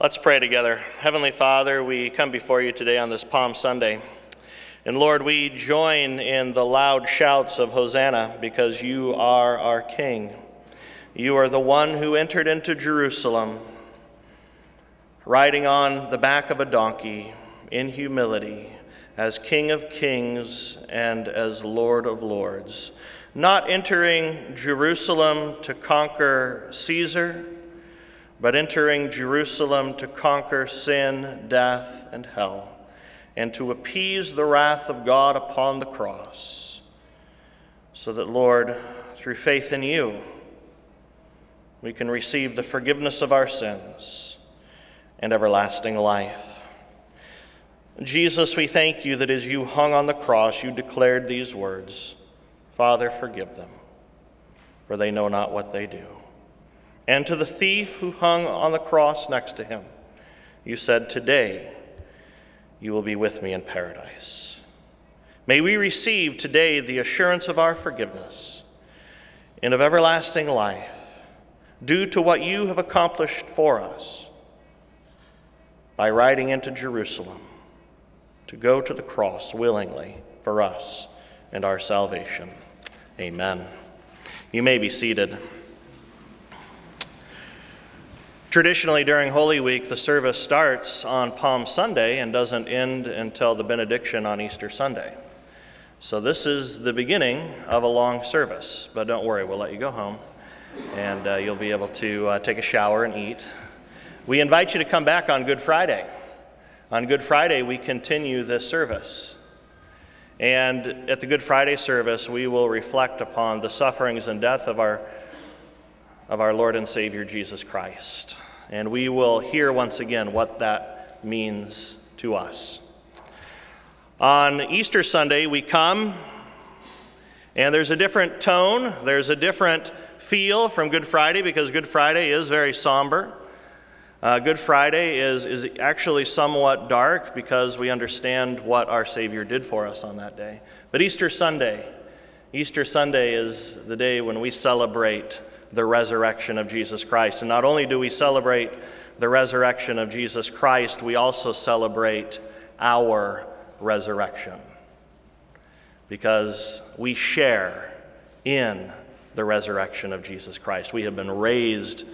Let's pray together. Heavenly Father, we come before you today on this Palm Sunday. And Lord, we join in the loud shouts of Hosanna because you are our King. You are the one who entered into Jerusalem riding on the back of a donkey in humility as King of Kings and as Lord of Lords, not entering Jerusalem to conquer Caesar, but entering Jerusalem to conquer sin, death, and hell, and to appease the wrath of God upon the cross, so that, Lord, through faith in you, we can receive the forgiveness of our sins and everlasting life. Jesus, we thank you that as you hung on the cross, you declared these words Father, forgive them, for they know not what they do. And to the thief who hung on the cross next to him, you said, Today you will be with me in paradise. May we receive today the assurance of our forgiveness and of everlasting life due to what you have accomplished for us by riding into Jerusalem to go to the cross willingly for us and our salvation. Amen. You may be seated. Traditionally, during Holy Week, the service starts on Palm Sunday and doesn't end until the benediction on Easter Sunday. So, this is the beginning of a long service, but don't worry, we'll let you go home and uh, you'll be able to uh, take a shower and eat. We invite you to come back on Good Friday. On Good Friday, we continue this service. And at the Good Friday service, we will reflect upon the sufferings and death of our, of our Lord and Savior Jesus Christ. And we will hear once again what that means to us. On Easter Sunday, we come, and there's a different tone, there's a different feel from Good Friday because Good Friday is very somber. Uh, Good Friday is, is actually somewhat dark because we understand what our Savior did for us on that day. But Easter Sunday, Easter Sunday is the day when we celebrate the resurrection of Jesus Christ. And not only do we celebrate the resurrection of Jesus Christ, we also celebrate our resurrection because we share in the resurrection of Jesus Christ. We have been raised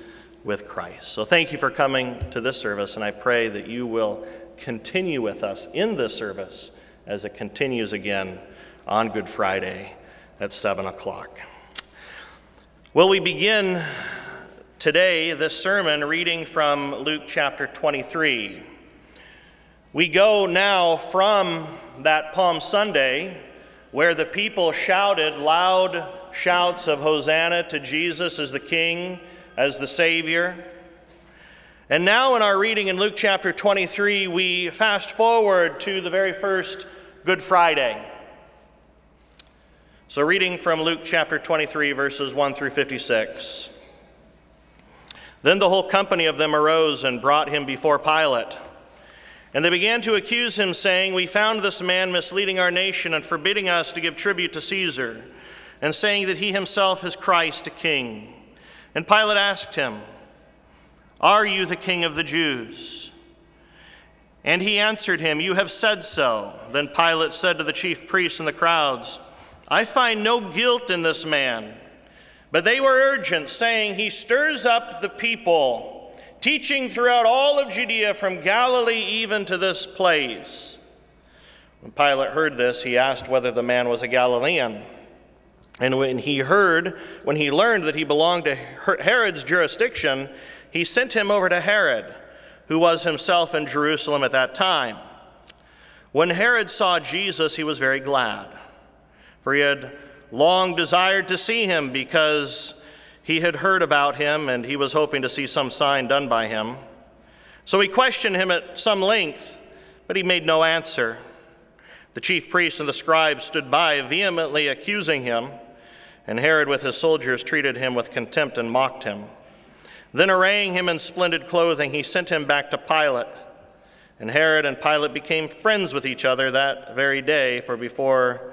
with Christ. So thank you for coming to this service, and I pray that you will continue with us in this service as it continues again on Good Friday at 7 o'clock. Well, we begin today this sermon reading from Luke chapter 23. We go now from that Palm Sunday where the people shouted loud shouts of Hosanna to Jesus as the King, as the Savior. And now, in our reading in Luke chapter 23, we fast forward to the very first Good Friday. So, reading from Luke chapter 23, verses 1 through 56. Then the whole company of them arose and brought him before Pilate. And they began to accuse him, saying, We found this man misleading our nation and forbidding us to give tribute to Caesar and saying that he himself is Christ, a king. And Pilate asked him, Are you the king of the Jews? And he answered him, You have said so. Then Pilate said to the chief priests and the crowds, I find no guilt in this man. But they were urgent, saying, He stirs up the people, teaching throughout all of Judea from Galilee even to this place. When Pilate heard this, he asked whether the man was a Galilean. And when he heard, when he learned that he belonged to Herod's jurisdiction, he sent him over to Herod, who was himself in Jerusalem at that time. When Herod saw Jesus, he was very glad, for he had long desired to see him because he had heard about him and he was hoping to see some sign done by him. So he questioned him at some length, but he made no answer. The chief priests and the scribes stood by, vehemently accusing him. And Herod with his soldiers treated him with contempt and mocked him. Then, arraying him in splendid clothing, he sent him back to Pilate. And Herod and Pilate became friends with each other that very day, for before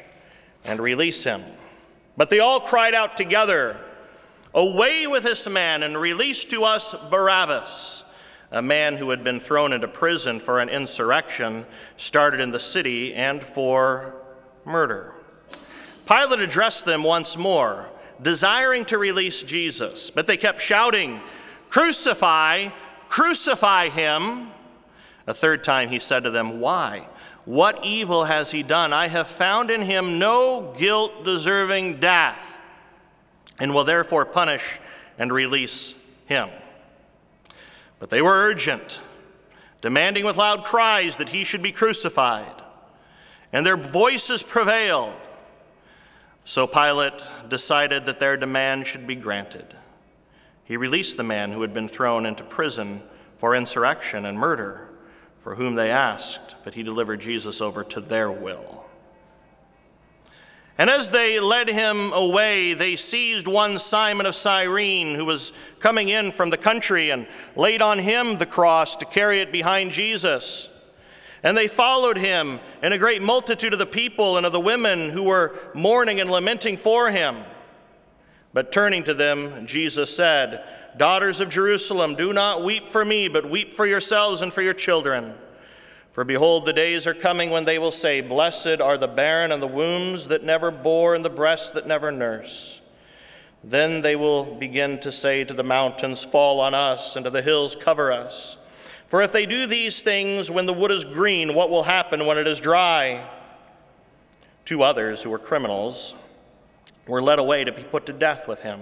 and release him. But they all cried out together, Away with this man and release to us Barabbas, a man who had been thrown into prison for an insurrection started in the city and for murder. Pilate addressed them once more, desiring to release Jesus, but they kept shouting, Crucify, crucify him. A third time he said to them, Why? What evil has he done? I have found in him no guilt deserving death and will therefore punish and release him. But they were urgent, demanding with loud cries that he should be crucified, and their voices prevailed. So Pilate decided that their demand should be granted. He released the man who had been thrown into prison for insurrection and murder, for whom they asked, but he delivered Jesus over to their will. And as they led him away, they seized one Simon of Cyrene, who was coming in from the country, and laid on him the cross to carry it behind Jesus. And they followed him, and a great multitude of the people and of the women who were mourning and lamenting for him. But turning to them, Jesus said, Daughters of Jerusalem, do not weep for me, but weep for yourselves and for your children. For behold, the days are coming when they will say, Blessed are the barren and the wombs that never bore and the breasts that never nurse. Then they will begin to say to the mountains, Fall on us, and to the hills, Cover us. For if they do these things when the wood is green, what will happen when it is dry? Two others who were criminals were led away to be put to death with him.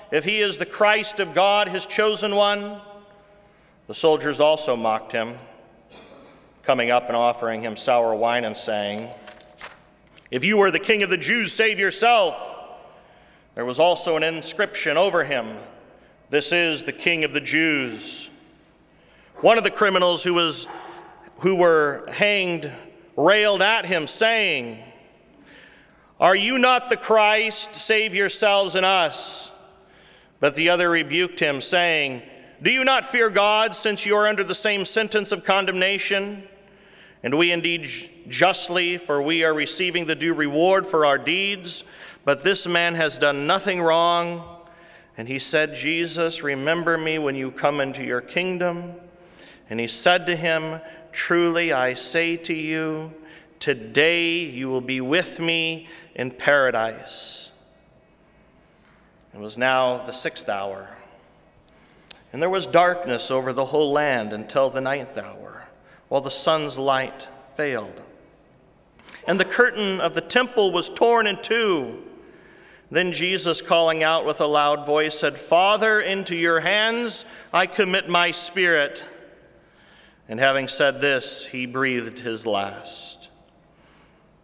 If he is the Christ of God, his chosen one. The soldiers also mocked him coming up and offering him sour wine and saying, If you are the king of the Jews, save yourself. There was also an inscription over him This is the king of the Jews. One of the criminals who, was, who were hanged railed at him, saying, Are you not the Christ? Save yourselves and us. But the other rebuked him, saying, Do you not fear God, since you are under the same sentence of condemnation? And we indeed justly, for we are receiving the due reward for our deeds. But this man has done nothing wrong. And he said, Jesus, remember me when you come into your kingdom. And he said to him, Truly I say to you, today you will be with me in paradise. It was now the sixth hour. And there was darkness over the whole land until the ninth hour while the sun's light failed. And the curtain of the temple was torn in two. Then Jesus, calling out with a loud voice, said, Father, into your hands I commit my spirit. And having said this, he breathed his last.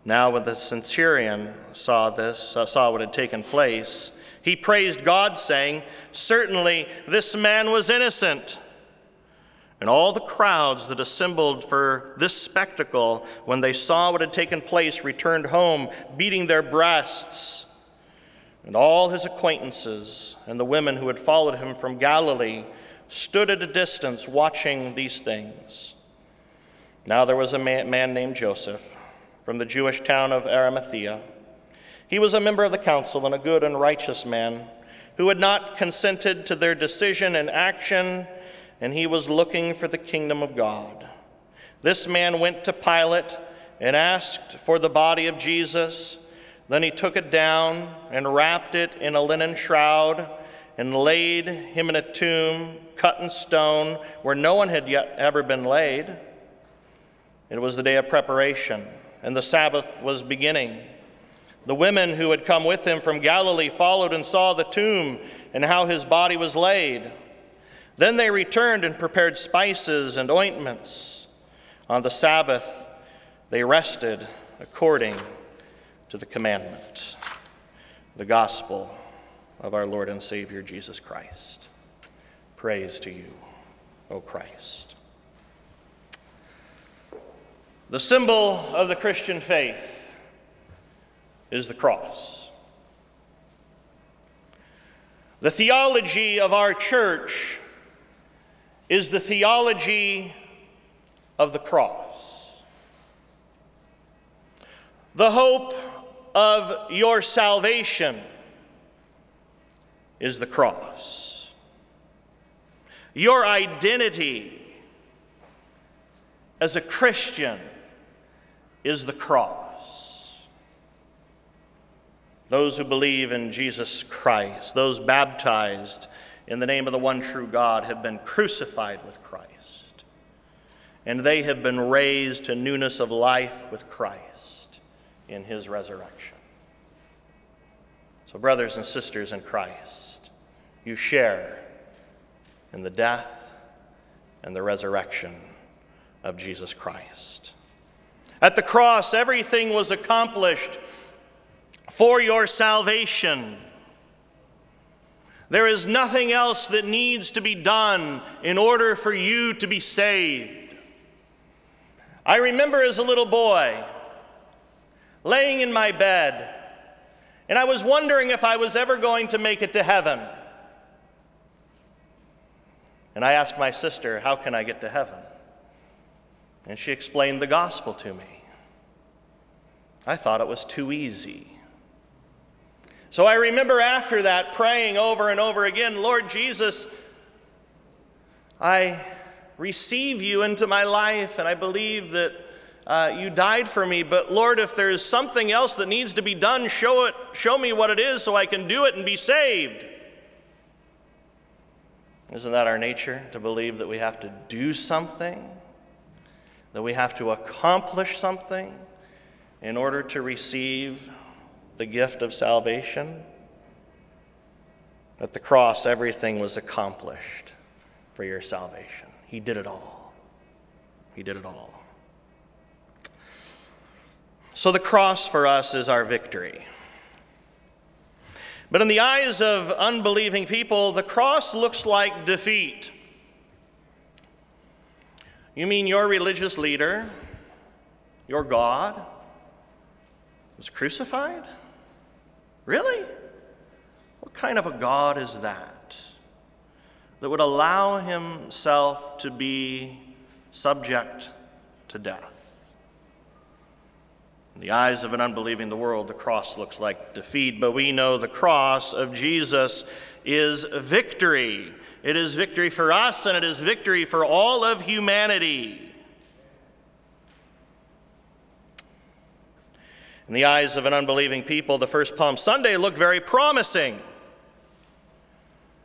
Now, when the centurion saw this, uh, saw what had taken place, he praised God, saying, Certainly this man was innocent. And all the crowds that assembled for this spectacle, when they saw what had taken place, returned home, beating their breasts. And all his acquaintances and the women who had followed him from Galilee stood at a distance watching these things. Now there was a man, named Joseph from the Jewish town of Arimathea. He was a member of the council and a good and righteous man who had not consented to their decision and action and he was looking for the kingdom of God. This man went to Pilate and asked for the body of Jesus. Then he took it down and wrapped it in a linen shroud and laid him in a tomb cut in stone where no one had yet ever been laid. It was the day of preparation, and the Sabbath was beginning. The women who had come with him from Galilee followed and saw the tomb and how his body was laid. Then they returned and prepared spices and ointments. On the Sabbath, they rested according to the commandment. The gospel of our Lord and Savior Jesus Christ. Praise to you, O Christ. The symbol of the Christian faith is the cross. The theology of our church is the theology of the cross. The hope of your salvation is the cross. Your identity as a Christian is the cross. Those who believe in Jesus Christ, those baptized in the name of the one true God, have been crucified with Christ. And they have been raised to newness of life with Christ in his resurrection. So, brothers and sisters in Christ, you share in the death and the resurrection of Jesus Christ. At the cross, everything was accomplished for your salvation. There is nothing else that needs to be done in order for you to be saved. I remember as a little boy laying in my bed, and I was wondering if I was ever going to make it to heaven. And I asked my sister, How can I get to heaven? And she explained the gospel to me. I thought it was too easy. So I remember after that praying over and over again, Lord Jesus, I receive you into my life and I believe that uh, you died for me. But Lord, if there's something else that needs to be done, show it, show me what it is so I can do it and be saved. Isn't that our nature to believe that we have to do something? That we have to accomplish something in order to receive the gift of salvation? At the cross, everything was accomplished for your salvation. He did it all. He did it all. So the cross for us is our victory. But in the eyes of unbelieving people, the cross looks like defeat. You mean your religious leader, your God, was crucified? Really? What kind of a God is that? That would allow himself to be subject to death. In the eyes of an unbelieving the world, the cross looks like defeat, but we know the cross of Jesus is victory. It is victory for us and it is victory for all of humanity. In the eyes of an unbelieving people, the first Palm Sunday looked very promising.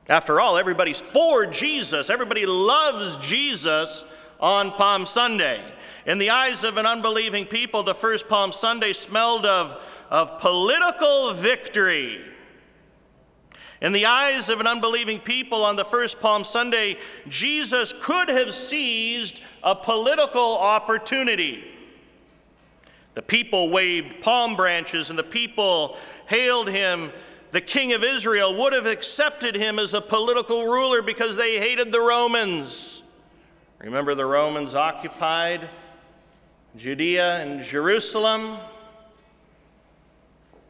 After all, everybody's for Jesus, everybody loves Jesus on Palm Sunday. In the eyes of an unbelieving people, the first Palm Sunday smelled of, of political victory. In the eyes of an unbelieving people on the first Palm Sunday, Jesus could have seized a political opportunity. The people waved palm branches and the people hailed him. The king of Israel would have accepted him as a political ruler because they hated the Romans. Remember, the Romans occupied Judea and Jerusalem.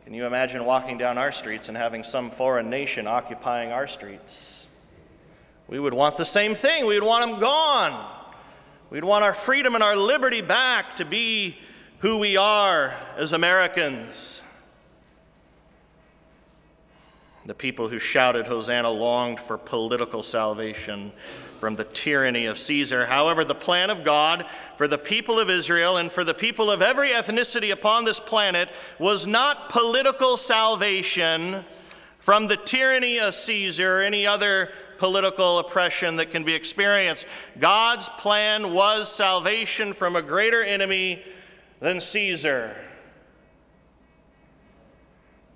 Can you imagine walking down our streets and having some foreign nation occupying our streets? We would want the same thing. We would want them gone. We'd want our freedom and our liberty back to be who we are as Americans. The people who shouted Hosanna longed for political salvation from the tyranny of Caesar. However, the plan of God for the people of Israel and for the people of every ethnicity upon this planet was not political salvation from the tyranny of Caesar or any other political oppression that can be experienced. God's plan was salvation from a greater enemy than Caesar.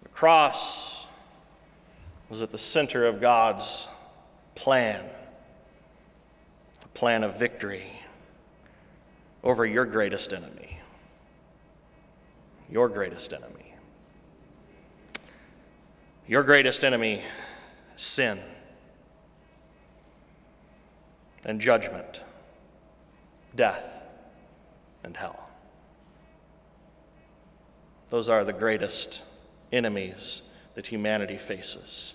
The cross was at the center of God's plan, a plan of victory over your greatest enemy. Your greatest enemy. Your greatest enemy, sin and judgment, death and hell. Those are the greatest enemies that humanity faces.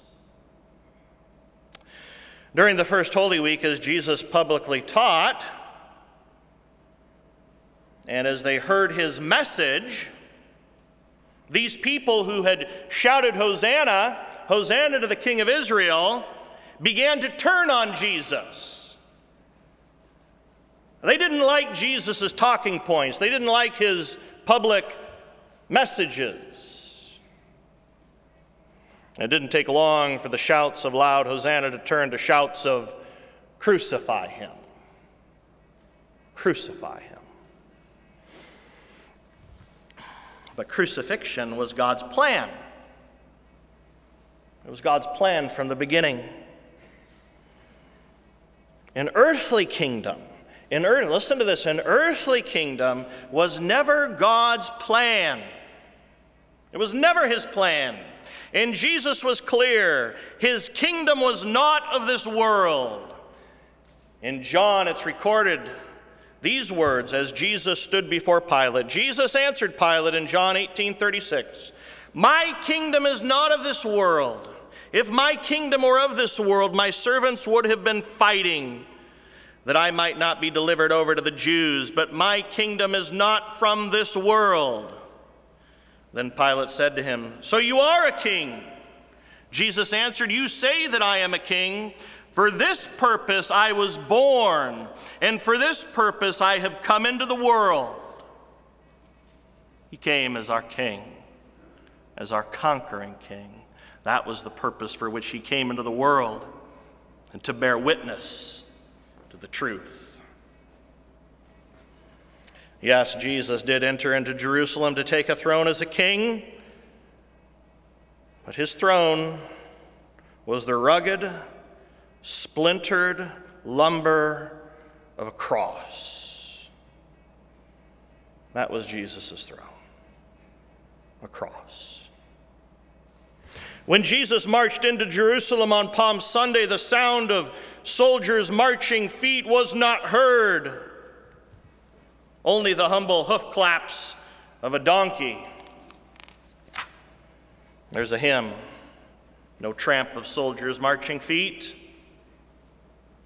During the first Holy Week, as Jesus publicly taught, and as they heard his message, these people who had shouted, Hosanna, Hosanna to the King of Israel, began to turn on Jesus. They didn't like Jesus' talking points, they didn't like his public messages. It didn't take long for the shouts of loud Hosanna to turn to shouts of crucify him. Crucify him. But crucifixion was God's plan. It was God's plan from the beginning. An earthly kingdom, in earth, listen to this, an earthly kingdom was never God's plan. It was never his plan. And Jesus was clear his kingdom was not of this world. In John, it's recorded these words as Jesus stood before Pilate. Jesus answered Pilate in John 18 36, My kingdom is not of this world. If my kingdom were of this world, my servants would have been fighting that I might not be delivered over to the Jews, but my kingdom is not from this world. Then Pilate said to him, So you are a king? Jesus answered, You say that I am a king. For this purpose I was born, and for this purpose I have come into the world. He came as our king, as our conquering king. That was the purpose for which he came into the world, and to bear witness to the truth. Yes, Jesus did enter into Jerusalem to take a throne as a king, but his throne was the rugged, splintered lumber of a cross. That was Jesus' throne a cross. When Jesus marched into Jerusalem on Palm Sunday, the sound of soldiers' marching feet was not heard, only the humble hoof claps of a donkey. There's a hymn no tramp of soldiers' marching feet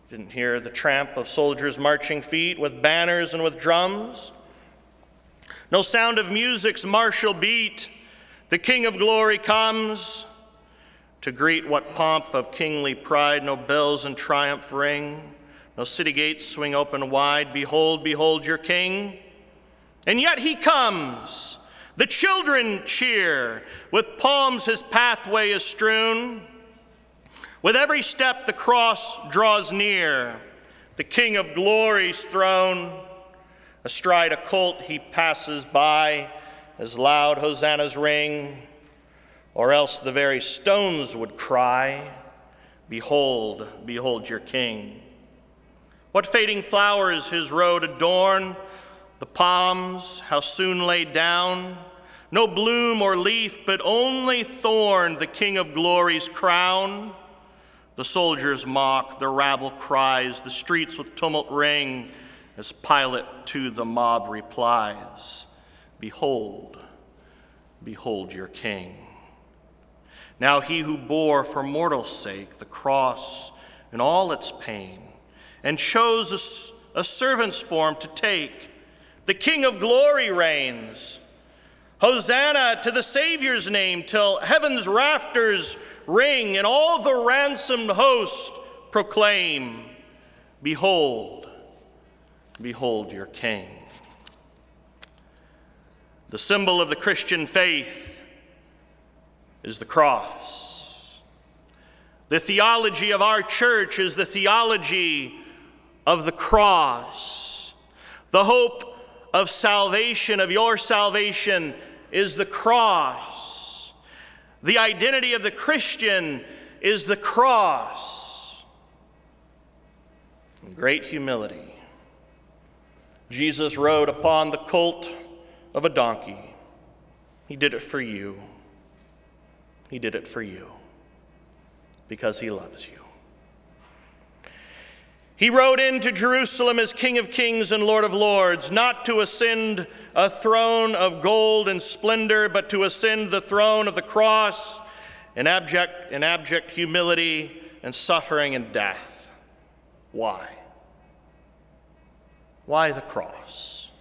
didn't hear the tramp of soldiers' marching feet with banners and with drums. No sound of music's martial beat. The King of glory comes to greet what pomp of kingly pride no bells and triumph ring. No city gates swing open wide. Behold, behold your King. And yet he comes. The children cheer. With palms his pathway is strewn. With every step, the cross draws near. The King of glory's throne. Astride a colt, he passes by as loud hosannas ring, or else the very stones would cry, Behold, behold your King. What fading flowers his road adorn, the palms, how soon laid down. No bloom or leaf, but only thorn, the King of glory's crown. The soldiers mock, the rabble cries, the streets with tumult ring, as Pilate to the mob replies Behold, behold your king. Now he who bore for mortal sake the cross and all its pain, and chose a, a servant's form to take, the King of glory reigns. Hosanna to the Savior's name till heaven's rafters ring and all the ransomed host proclaim Behold, behold your King. The symbol of the Christian faith is the cross. The theology of our church is the theology of the cross. The hope of salvation, of your salvation, is the cross. The identity of the Christian is the cross. Great humility. Jesus rode upon the colt of a donkey. He did it for you. He did it for you because he loves you. He rode into Jerusalem as King of Kings and Lord of Lords, not to ascend a throne of gold and splendor, but to ascend the throne of the cross in abject, in abject humility and suffering and death. Why? Why the cross?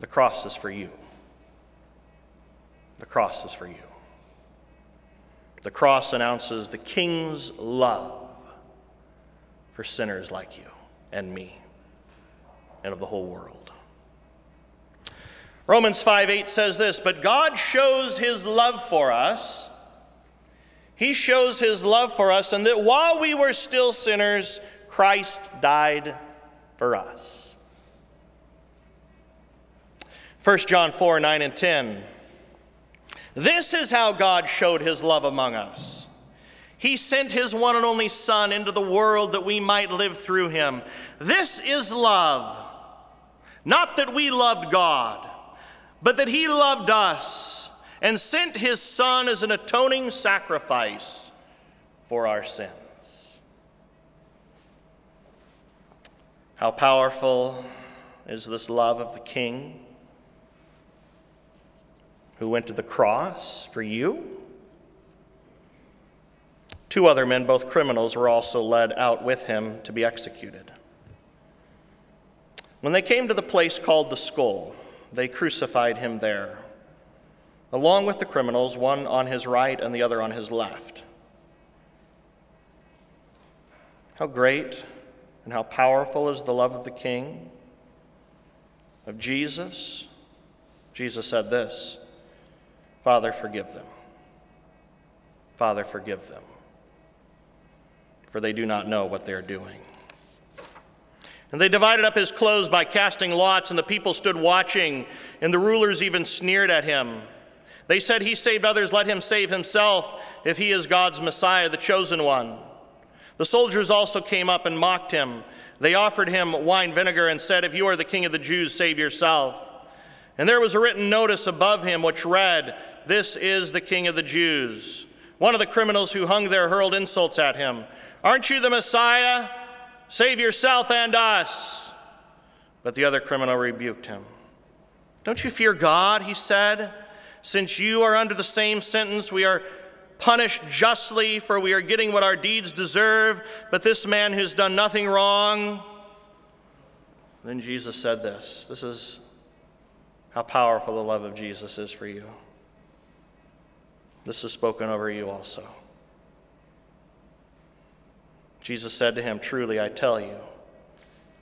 The cross is for you. The cross is for you. The cross announces the king's love for sinners like you and me and of the whole world. Romans 5 8 says this, but God shows his love for us. He shows his love for us, and that while we were still sinners, Christ died for us. 1 John 4 9 and 10. This is how God showed his love among us. He sent his one and only Son into the world that we might live through him. This is love. Not that we loved God, but that he loved us and sent his Son as an atoning sacrifice for our sins. How powerful is this love of the King? who went to the cross for you. Two other men, both criminals, were also led out with him to be executed. When they came to the place called the skull, they crucified him there, along with the criminals, one on his right and the other on his left. How great and how powerful is the love of the King, of Jesus. Jesus said this Father, forgive them. Father, forgive them, for they do not know what they're doing. And they divided up his clothes by casting lots, and the people stood watching, and the rulers even sneered at him. They said, He saved others, let him save himself, if he is God's Messiah, the chosen one. The soldiers also came up and mocked him. They offered him wine vinegar and said, If you are the king of the Jews, save yourself. And there was a written notice above him which read, This is the King of the Jews. One of the criminals who hung there hurled insults at him. Aren't you the Messiah? Save yourself and us. But the other criminal rebuked him. Don't you fear God, he said. Since you are under the same sentence, we are punished justly, for we are getting what our deeds deserve. But this man who's done nothing wrong. Then Jesus said this. This is how powerful the love of Jesus is for you. This is spoken over you also. Jesus said to him, Truly I tell you,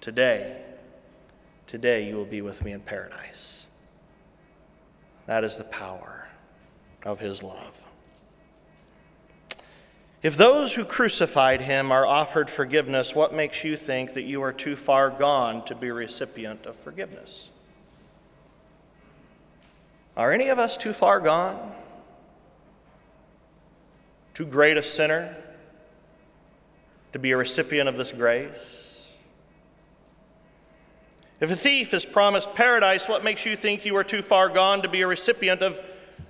today, today you will be with me in paradise. That is the power of his love. If those who crucified him are offered forgiveness, what makes you think that you are too far gone to be a recipient of forgiveness? Are any of us too far gone? Too great a sinner to be a recipient of this grace? If a thief is promised paradise, what makes you think you are too far gone to be a recipient of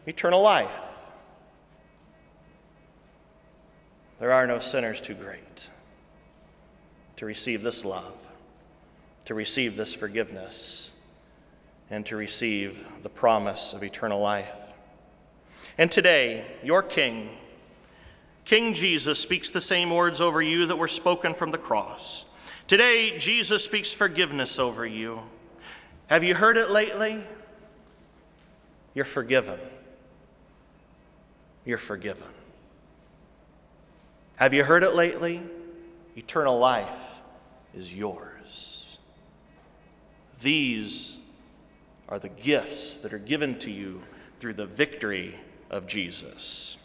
eternal life? There are no sinners too great to receive this love, to receive this forgiveness and to receive the promise of eternal life. And today, your King, King Jesus, speaks the same words over you that were spoken from the cross. Today, Jesus speaks forgiveness over you. Have you heard it lately? You're forgiven. You're forgiven. Have you heard it lately? Eternal life is yours. These are the gifts that are given to you through the victory of Jesus.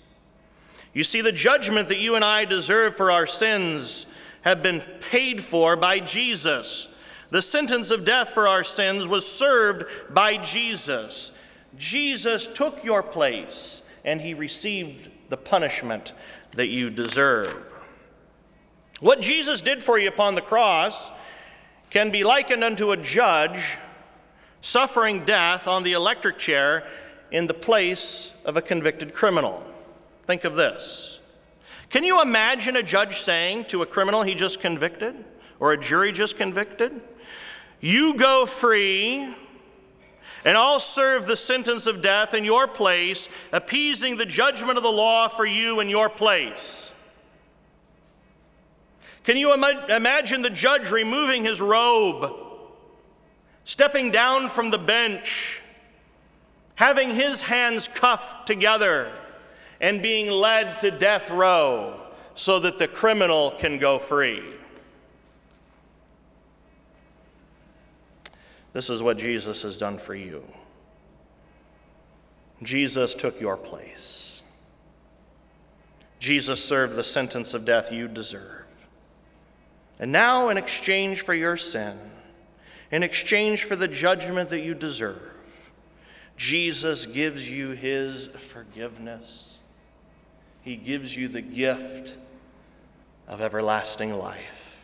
You see, the judgment that you and I deserve for our sins have been paid for by Jesus. The sentence of death for our sins was served by Jesus. Jesus took your place and he received the punishment that you deserve. What Jesus did for you upon the cross can be likened unto a judge suffering death on the electric chair in the place of a convicted criminal. Think of this. Can you imagine a judge saying to a criminal he just convicted or a jury just convicted, You go free, and I'll serve the sentence of death in your place, appeasing the judgment of the law for you in your place? Can you Im- imagine the judge removing his robe, stepping down from the bench, having his hands cuffed together? And being led to death row so that the criminal can go free. This is what Jesus has done for you. Jesus took your place. Jesus served the sentence of death you deserve. And now, in exchange for your sin, in exchange for the judgment that you deserve, Jesus gives you his forgiveness he gives you the gift of everlasting life.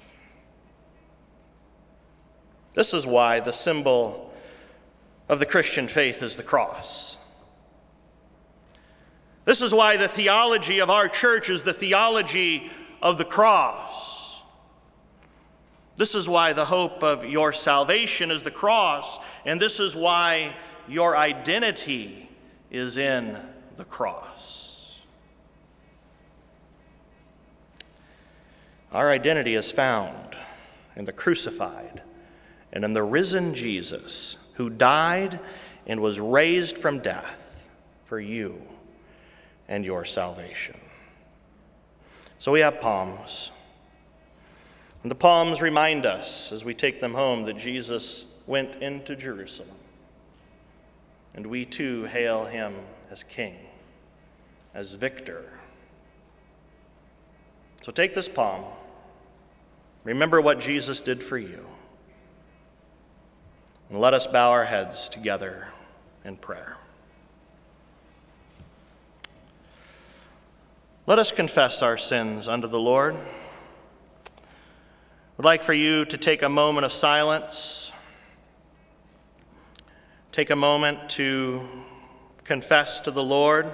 This is why the symbol of the Christian faith is the cross. This is why the theology of our church is the theology of the cross. This is why the hope of your salvation is the cross, and this is why your identity is in the cross. Our identity is found in the crucified and in the risen Jesus who died and was raised from death for you and your salvation. So we have palms. And the palms remind us as we take them home that Jesus went into Jerusalem. And we too hail him as King, as victor. So take this palm. Remember what Jesus did for you. And let us bow our heads together in prayer. Let us confess our sins unto the Lord. I'd like for you to take a moment of silence, take a moment to confess to the Lord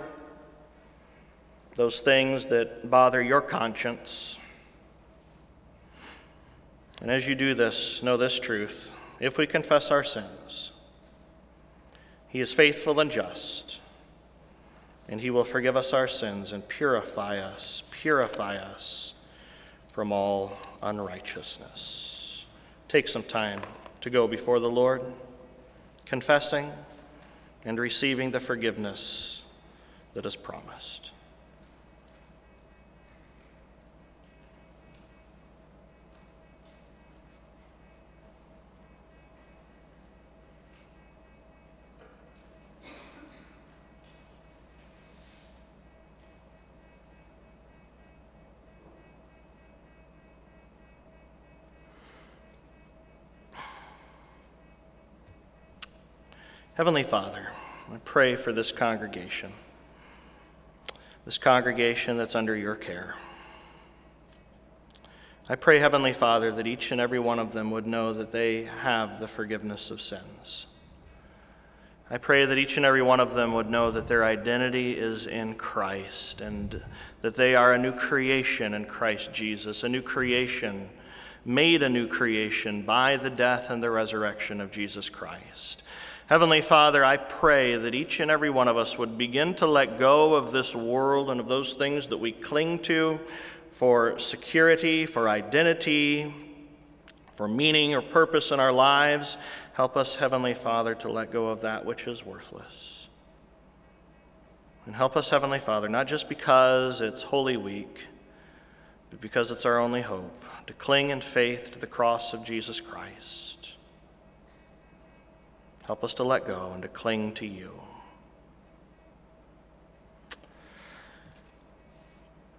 those things that bother your conscience. And as you do this, know this truth if we confess our sins, He is faithful and just, and He will forgive us our sins and purify us, purify us from all unrighteousness. Take some time to go before the Lord, confessing and receiving the forgiveness that is promised. Heavenly Father, I pray for this congregation, this congregation that's under your care. I pray, Heavenly Father, that each and every one of them would know that they have the forgiveness of sins. I pray that each and every one of them would know that their identity is in Christ and that they are a new creation in Christ Jesus, a new creation, made a new creation by the death and the resurrection of Jesus Christ. Heavenly Father, I pray that each and every one of us would begin to let go of this world and of those things that we cling to for security, for identity, for meaning or purpose in our lives. Help us, Heavenly Father, to let go of that which is worthless. And help us, Heavenly Father, not just because it's Holy Week, but because it's our only hope, to cling in faith to the cross of Jesus Christ. Help us to let go and to cling to you.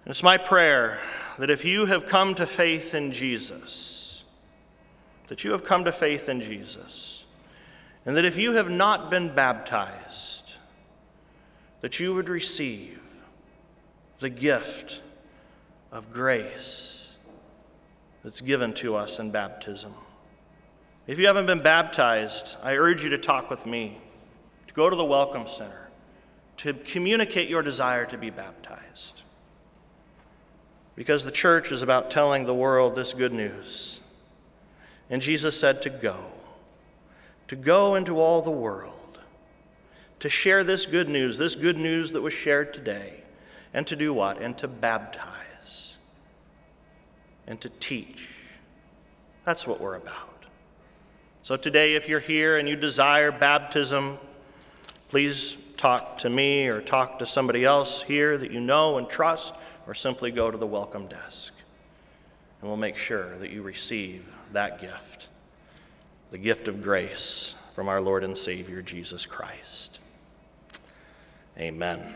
And It's my prayer that if you have come to faith in Jesus, that you have come to faith in Jesus, and that if you have not been baptized, that you would receive the gift of grace that's given to us in baptism. If you haven't been baptized, I urge you to talk with me, to go to the Welcome Center, to communicate your desire to be baptized. Because the church is about telling the world this good news. And Jesus said to go, to go into all the world, to share this good news, this good news that was shared today, and to do what? And to baptize, and to teach. That's what we're about. So today, if you're here and you desire baptism, please talk to me or talk to somebody else here that you know and trust or simply go to the welcome desk. And we'll make sure that you receive that gift the gift of grace from our Lord and Savior, Jesus Christ. Amen.